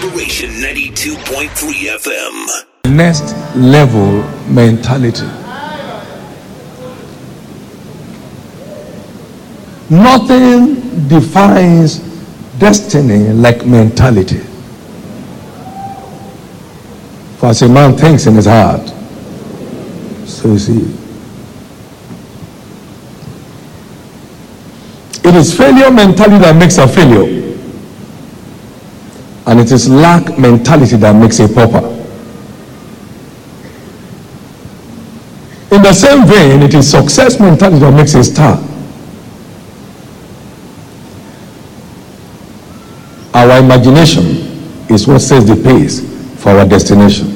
Inspiration 92.3 FM. next level mentality. Nothing defines destiny like mentality. For as a man thinks in his heart, so is he. It is failure mentality that makes a failure. And it is lack mentality that makes a pauper. In the same vein, it is success mentality that makes a star. Our imagination is what sets the pace for our destination.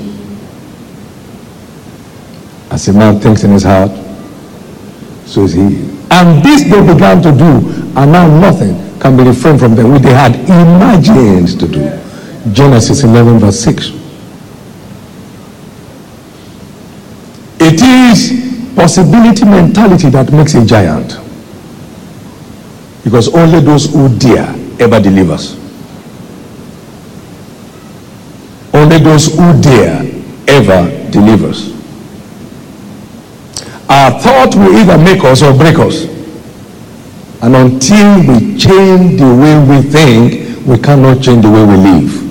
As a man thinks in his heart, so is he. And this they began to do, and now nothing can be refrained from them which they had imagined to do. Genesis 11, verse 6. It is possibility mentality that makes a giant. Because only those who dare ever delivers. Only those who dare ever delivers. Our thought will either make us or break us. And until we change the way we think, we cannot change the way we live.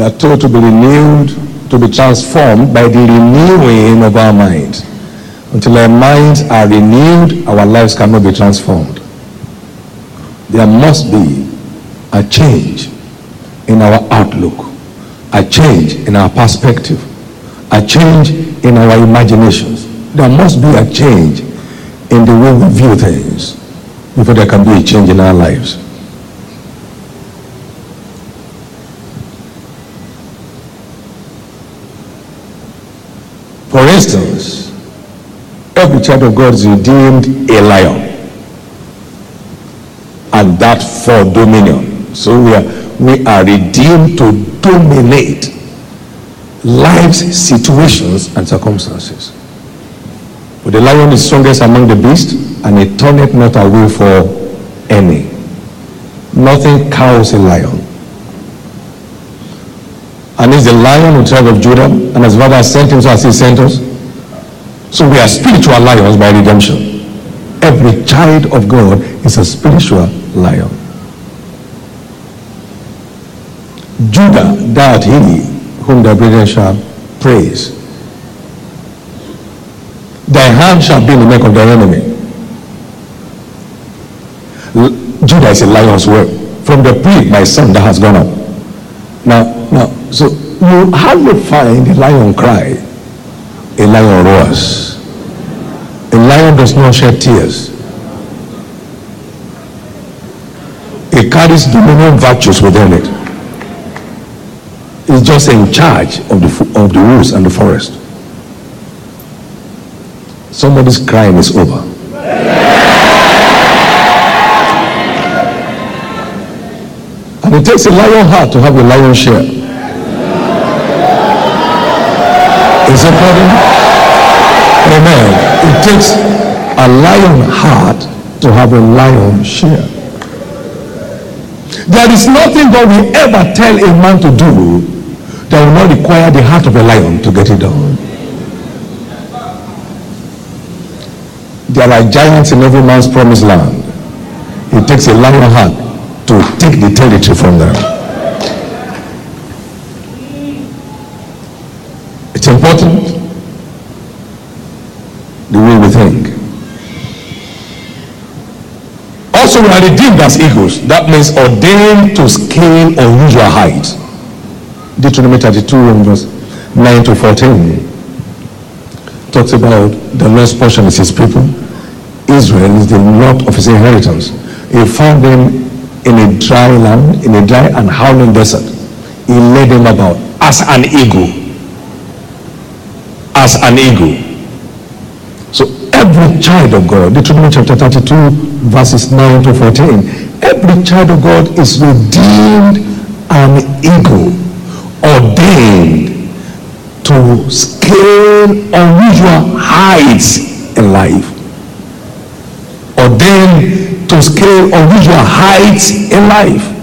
We are told to be renewed, to be transformed by the renewing of our minds. Until our minds are renewed, our lives cannot be transformed. There must be a change in our outlook, a change in our perspective, a change in our imaginations. There must be a change in the way we view things before there can be a change in our lives. Instance, every child of God is redeemed a lion. And that for dominion. So we are, we are redeemed to dominate life's situations and circumstances. But the lion is strongest among the beasts, and it turneth not away for any. Nothing cows a lion. And is the lion of the tribe of Judah, and as father sent him, so as he sent us. So we are spiritual lions by redemption. Every child of God is a spiritual lion. Judah died he whom the brethren shall praise. Thy hand shall be in the neck of thy enemy. Judah is a lion's whelp. From the pit, my son that has gone up. Now, now, so you hardly find a lion cry. A lion roars. A lion does not shed tears. It carries dominion virtues within it. It's just in charge of the of the woods and the forest. Somebody's crime is over. And it takes a lion heart to have a lion share. Is it pardon? Amen. It takes a lion heart to have a lion share. There is nothing God will ever tell a man to do that will not require the heart of a lion to get it done. There are giants in every man's promised land. It takes a lion heart to take the territory from them. Important the way we think. Also, we are redeemed as eagles. That means ordained to scale unusual heights. Deuteronomy 32 and verse 9 to 14 talks about the Lord's portion is his people. Israel is the lot of his inheritance. He found them in a dry land, in a dry and howling desert. He led them about as an eagle. As an eagle. So every child of God, Deuteronomy chapter 32, verses 9 to 14, every child of God is redeemed an eagle, ordained to scale unusual heights in life. Ordained to scale unusual heights in life.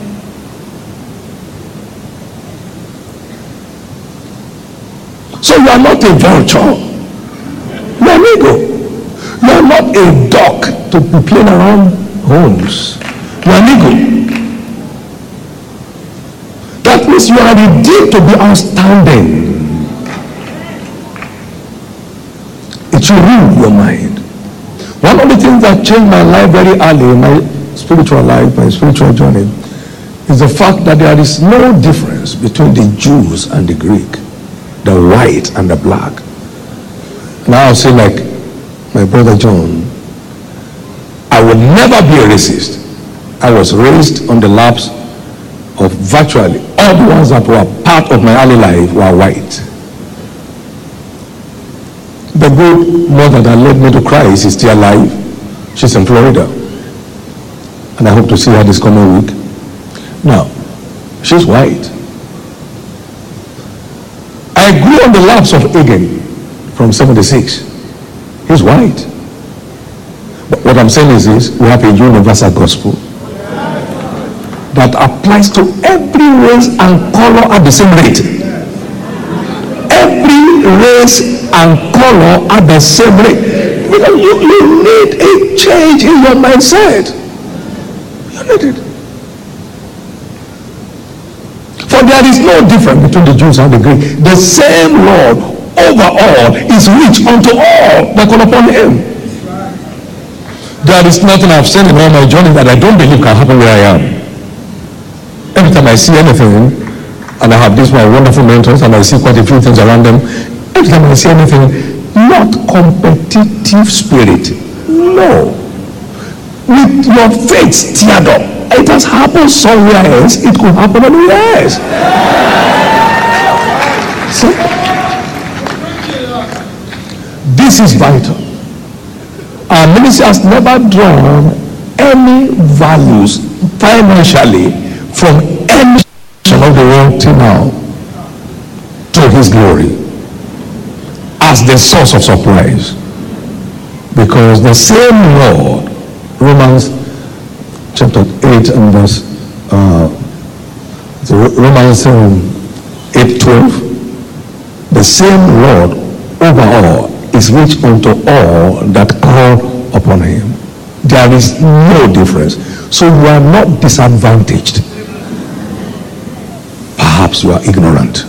So you are not a vulture. You are an eagle. You are not a duck to be playing around homes. You are an eagle. That means you are redeemed to be outstanding. It should rule your mind. One of the things that changed my life very early in my spiritual life, my spiritual journey, is the fact that there is no difference between the Jews and the Greek, the white and the black. Now I'll say like my brother John, I will never be a racist. I was raised on the laps of virtually all the ones that were part of my early life were white. The good mother that led me to Christ is still alive. She's in Florida. And I hope to see her this coming week. Now, she's white. I grew on the laps of Hagin from 76. He's white. But what I'm saying is this we have a universal gospel that applies to every race and color at the same rate. Every race and color at the same rate. Because you, you need a change in your mindset. You need it. For there is no difference between the Jews and the Greek. The same Lord over all is rich unto all that call upon him. There is nothing I've seen in all my journey that I don't believe can happen where I am. Every time I see anything, and I have these my wonderful mentors, and I see quite a few things around them, every time I see anything, not competitive spirit. No. With your faith stirred up. It has happened somewhere else. It could happen anywhere else. So, this is vital. Our ministry has never drawn any values financially from any of the world till now to his glory as the source of supplies. Because the same Lord, Romans chapter 8 and verse, uh, Romans um, 8 12, the same Lord over all is rich unto all that call upon him. There is no difference. So you are not disadvantaged. Perhaps you are ignorant.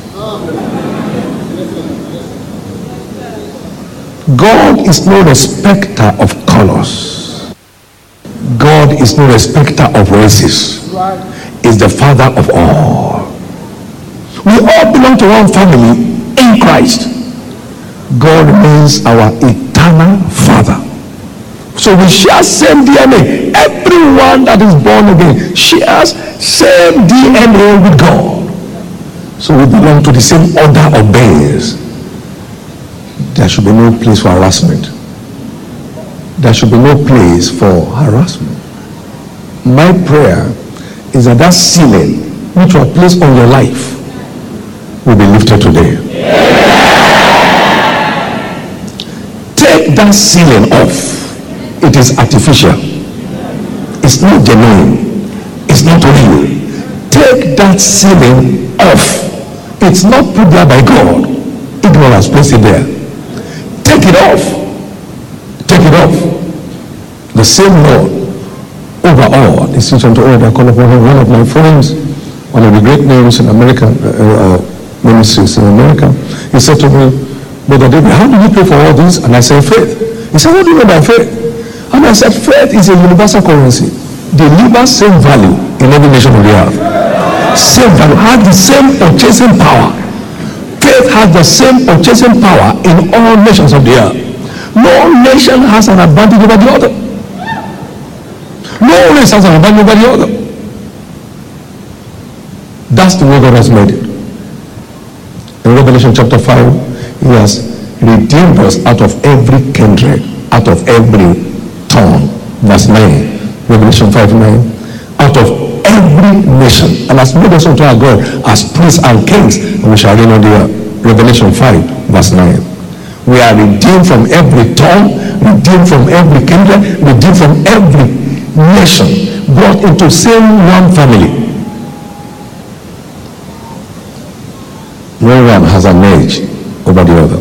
God is no respecter of colors. God is no respecter of races. Is the father of all. We all belong to one family in Christ. God remains our eternal father. So we share same DNA. Everyone that is born again shares same DNA with God. So we belong to the same order of beings there should be no place for harassment. There should be no place for harassment. My prayer is that that ceiling which was placed on your life will be lifted today. Take that ceiling off. It is artificial. It's not genuine. It's not real. Take that ceiling off. It's not put there by God. Ignorance placed it there. Take it off. Take it off. The same Lord over all. This is unto all that call upon. One of my friends, one of the great names in American uh, uh, ministries in America, he said to me, Brother David, how do you pray for all this? And I said, faith. He said, what do you mean by faith? And I said, faith is a universal currency. Delivers same value in every nation of the earth. Same value, has the same purchasing power faith has the same purchasing power in all nations of the earth. No nation has an advantage over the other. No race has an advantage over the other. That's the way God has made it. In Revelation chapter 5, He has redeemed us out of every kindred, out of every tongue. Verse 9. Revelation 5 9. Out of every nation and has made us unto our God as priests and kings, and we shall reign on the earth. Revelation 5, verse 9. We are redeemed from every tongue, redeemed from every kindred, redeemed from every nation brought into same one family. No one has an edge over the other.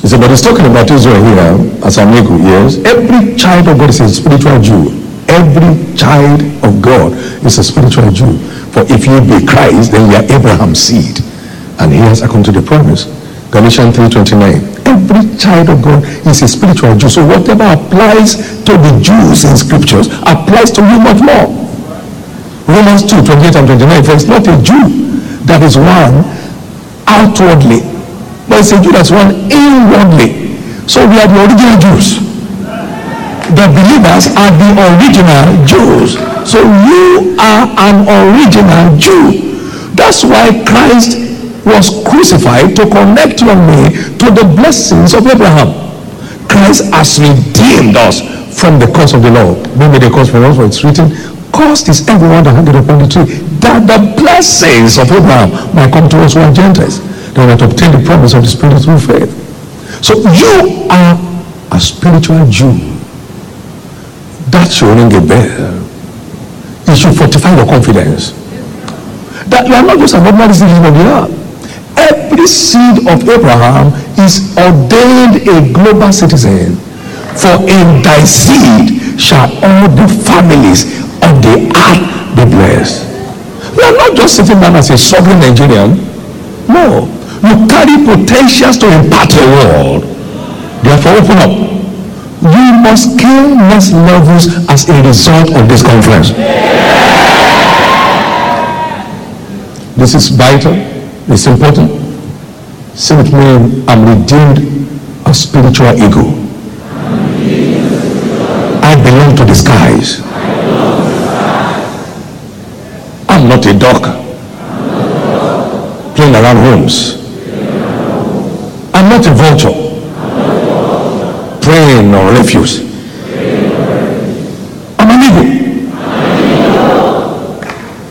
He said, but he's talking about Israel here as an eagle, yes. Every child of God is a spiritual Jew. Every child of God is a spiritual Jew. For if you be Christ, then you are Abraham's seed. And he has according to the promise. Galatians 3.29. Every child of God is a spiritual Jew. So whatever applies to the Jews in scriptures applies to you much more. Romans 2, 28 and 29. For it's not a Jew that is one outwardly, but it's a Jew that's one inwardly. So we are the original Jews. The believers are the original Jews. So you are an original Jew. That's why Christ was crucified to connect you and me to the blessings of Abraham. Christ has redeemed us from the curse of the law. Maybe the curse for us, for it's written, Cursed is everyone that hangeth upon the tree, that the blessings of Abraham might come to us who are Gentiles, that might obtain the promise of the Spirit through faith. So you are a spiritual Jew. That should ring a bell. It should fortify your confidence. That you are not just an ordinary citizen of the earth. Every seed of Abraham is ordained a global citizen. For in thy seed shall all the families of the earth be blessed. You are not just sitting down as a sovereign Nigerian. No. You carry potentials to impact the world. Therefore, open up. You must scale next levels as a result of this conference. This is vital. It's important. With me, I'm redeemed a spiritual ego. I belong to the skies. I'm not a dog playing around homes. I'm not a vulture praying on refuse. I'm an eagle.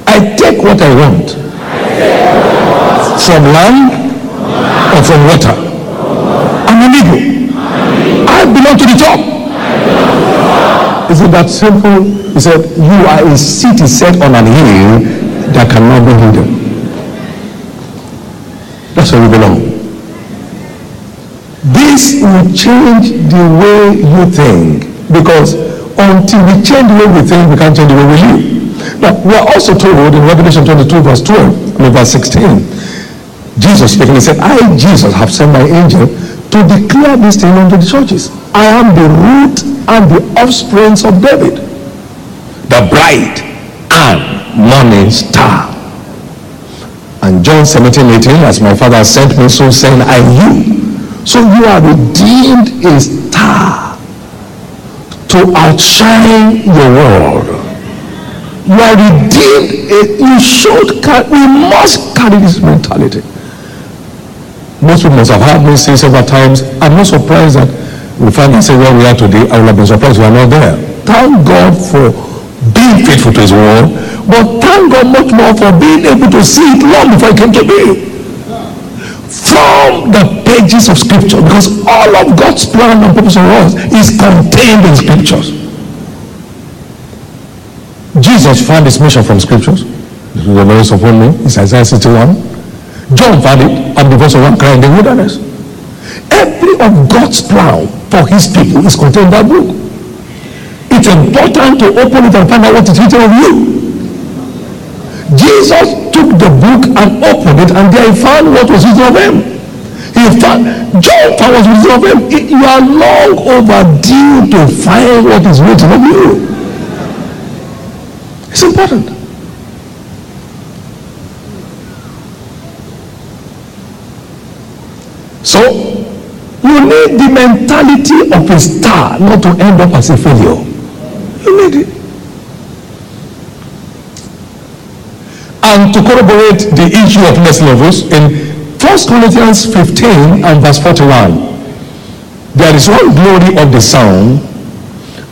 I take what I want from land or from water. I'm an eagle. I belong to the top. Is it that simple? He said, You are a city set on an hill that cannot be hidden. That's where we belong. This will change the way you think because until we change the way we think, we can't change the way we live. Now, we are also told in Revelation 22, verse 12, I mean, verse 16, Jesus speaking, he said, I, Jesus, have sent my angel to declare this thing unto the churches. I am the root and the offspring of David, the bright and morning star. And John 17, 18, as my father sent me, so send I you. So you are redeemed a star to outshine your world. You are redeemed. A, you should we must carry this mentality. Most must have heard me say several times, I'm not surprised that we find ourselves where we are today. I would have been surprised we are not there. Thank God for being faithful to his word, but thank God much more for being able to see it long before it came to be. From the pages of scripture, because all of God's plan and purpose for us is contained in scriptures. Jesus found his mission from scriptures. The Lord upon me is Isaiah 61. John it at the voice of one crying in the wilderness. Every of God's plan for his people is contained in that book. It's important to open it and find out what is written of you. Jesus took the book and opened it, and there he found what was written of him. He found John found what was written of him. You are long overdue to find what is written of you. It's important. So, you need the mentality of a star not to end up as a failure. You need it. And to corroborate the issue of next levels, in 1 Corinthians 15 and verse 41, there is one glory of the sun,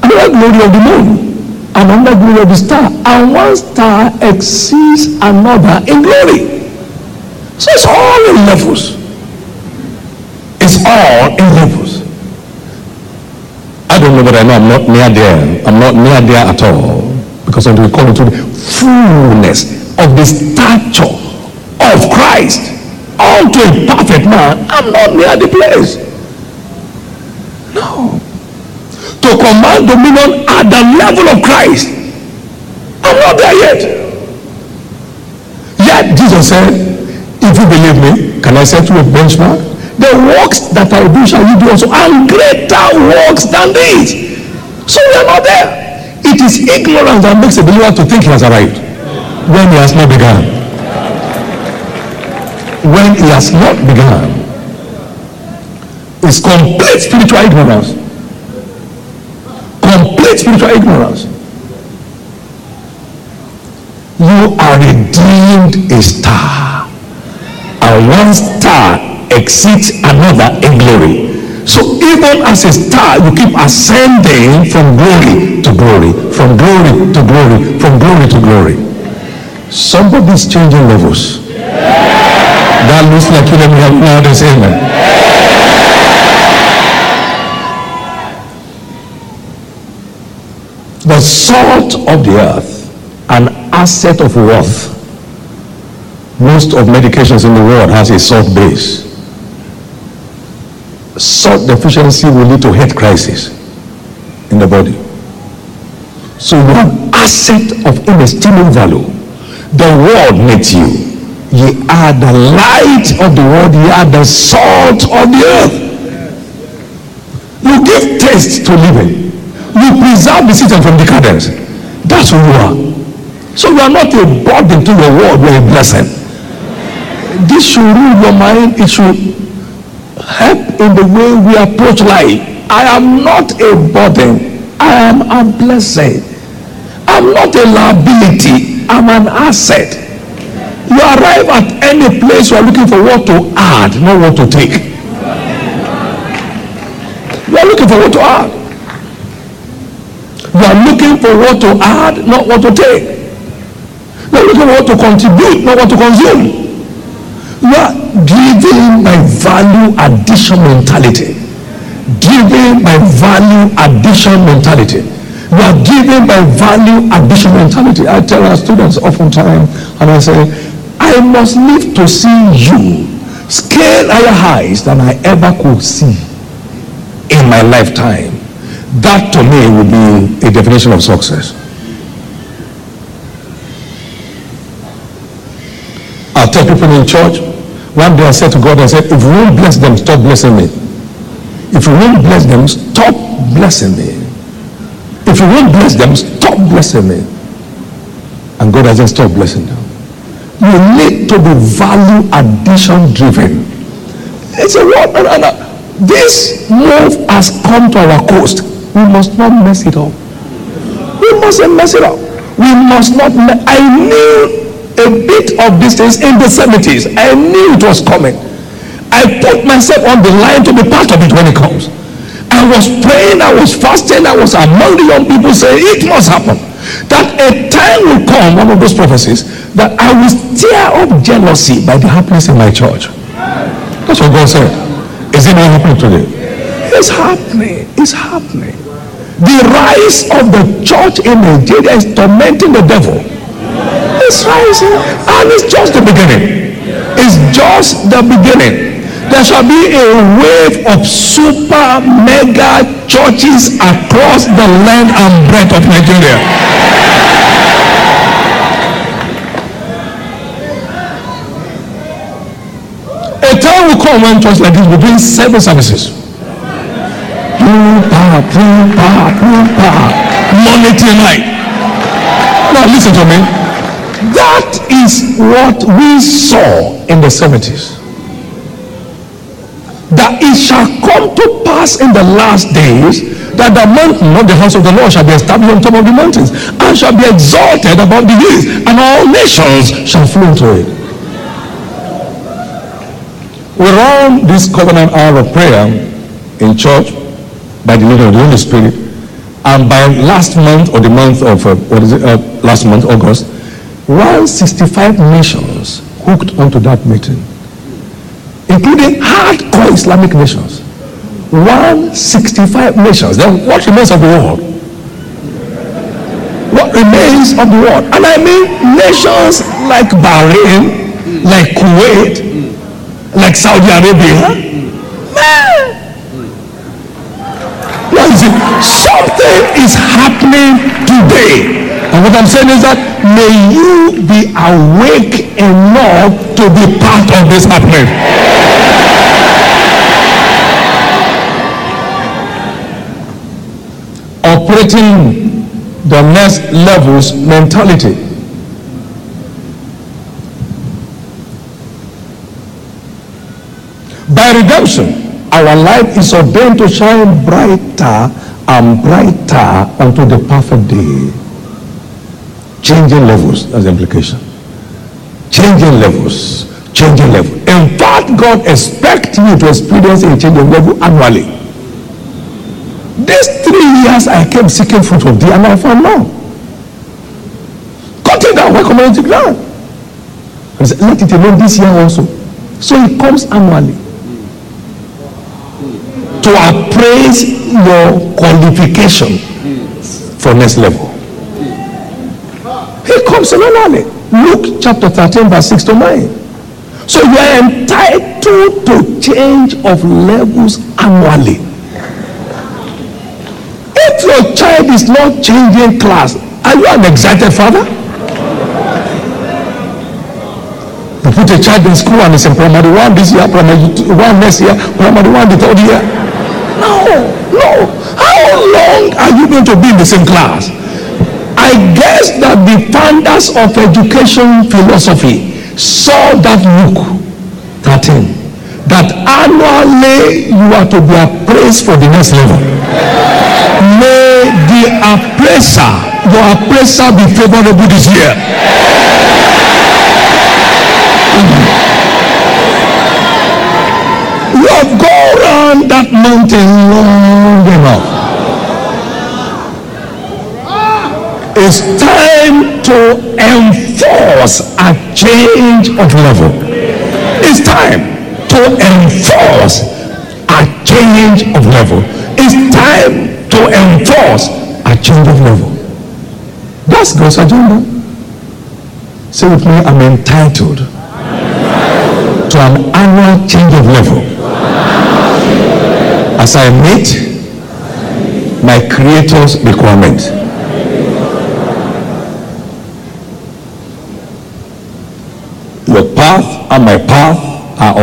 another glory of the moon, and another glory of the star, and one star exceeds another in glory. So it's all in levels. All levels. I don't know, but I know I'm not near there. I'm not near there at all. Because until we come into the fullness of the stature of Christ, unto a perfect man, I'm not near the place. No. To command dominion at the level of Christ, I'm not there yet. Yet Jesus said, If you believe me, can I set you a benchmark? The works that I do shall you do also, and greater works than these. So we are not there. It is ignorance that makes a believer to think he has arrived when he has not begun. When he has not begun, it's complete spiritual ignorance. Complete spiritual ignorance. You are redeemed a star, and one star exceeds another in glory. So even as a star, you keep ascending from glory to glory, from glory to glory, from glory to glory. Somebody's changing levels. That looks like you let me have and say amen. The salt of the earth, an asset of worth. Most of medications in the world has a salt base salt deficiency will lead to health crisis in the body. So you an asset of inestimable value. The world needs you. Ye are the light of the world. Ye are the salt of the earth. You give taste to living. You preserve the system from decadence. That's who you are. So you are not a burden to the world, you are a blessing. This should rule your mind. It should help in the way we approach life. I am not a burden. I am a blessing. I'm not a liability. I'm an asset. You arrive at any place you are looking for what to add, not what to take. You are looking for what to add. You are looking for what to add, not what to take. You are looking for what to contribute, not what to consume. You are driven by value addition mentality. Driven by value addition mentality. You are driven by value addition mentality. I tell our students oftentimes, and I say, I must live to see you scale higher highs than I ever could see in my lifetime. That to me would be a definition of success. I'll tell people in church, one day I said to God, I said, if you won't bless them, stop blessing me. If you won't bless them, stop blessing me. If you won't bless them, stop blessing me. And God has just stopped blessing them. You need to be value addition driven. It's a what? And, and, this move has come to our coast. We must not mess it up. We mustn't mess it up. We must not. Me- I knew a bit of distance in the 70s. I knew it was coming. I put myself on the line to be part of it when it comes. I was praying, I was fasting, I was among the young people saying it must happen. That a time will come, one of those prophecies, that I will stir up jealousy by the happiness in my church. That's what God said. Is it not happening today? It's happening. It's happening. The rise of the church in Nigeria is tormenting the devil. It's rising. And it's just the beginning. It's just the beginning. There shall be a wave of super mega churches across the land and breadth of Nigeria. A time will come when church like this will doing seven services. Boom, power, boom, power, boom, power. Monday night. Now listen to me. That is what we saw in the 70s. That it shall come to pass in the last days that the mountain of the house of the Lord shall be established on top of the mountains and shall be exalted above the hills, and all nations shall flow to it. We run this covenant hour of prayer in church by the leading of the Holy Spirit, and by last month or the month of uh, what is it? Uh, last month, August, 165 nations hooked onto that meeting, including hardcore Islamic nations. 165 nations. Then what remains of the world? What remains of the world? And I mean nations like Bahrain, like Kuwait, like Saudi Arabia. Man. Now you see, something is happening today. And what I'm saying is that may you be awake enough to be part of this happening. Operating the next levels mentality. By redemption, our light is ordained to shine brighter and brighter unto the perfect day. Changing levels, that's the implication. Changing levels, changing level. In fact, God expects you to experience a changing level annually. These three years I came seeking fruit of thee and I found none. Cut it down, on the ground. He said, let it alone this year also. So it comes annually to appraise your qualification for next level. He comes annually. Luke chapter 13, verse 6 to 9. So you are entitled to change of levels annually. If your child is not changing class, are you an excited father? You put a child in school and it's in primary one this year, primary two, one next year, primary one the third year. No, no. How long are you going to be in the same class? I guess that the founders of education philosophy saw that Luke 13 that annually you are to be appraised for the next level. May the appraiser, your appraiser be favorable this year. You have gone around that mountain long enough. It's time to enforce a change of level. It's time to enforce a change of level. It's time to enforce a change of level. That's God's agenda. Say with me, I'm entitled to an annual change of level as I meet my Creator's requirement. Your path and my path are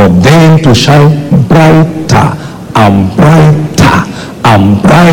to shine brighter and brighter and brighter.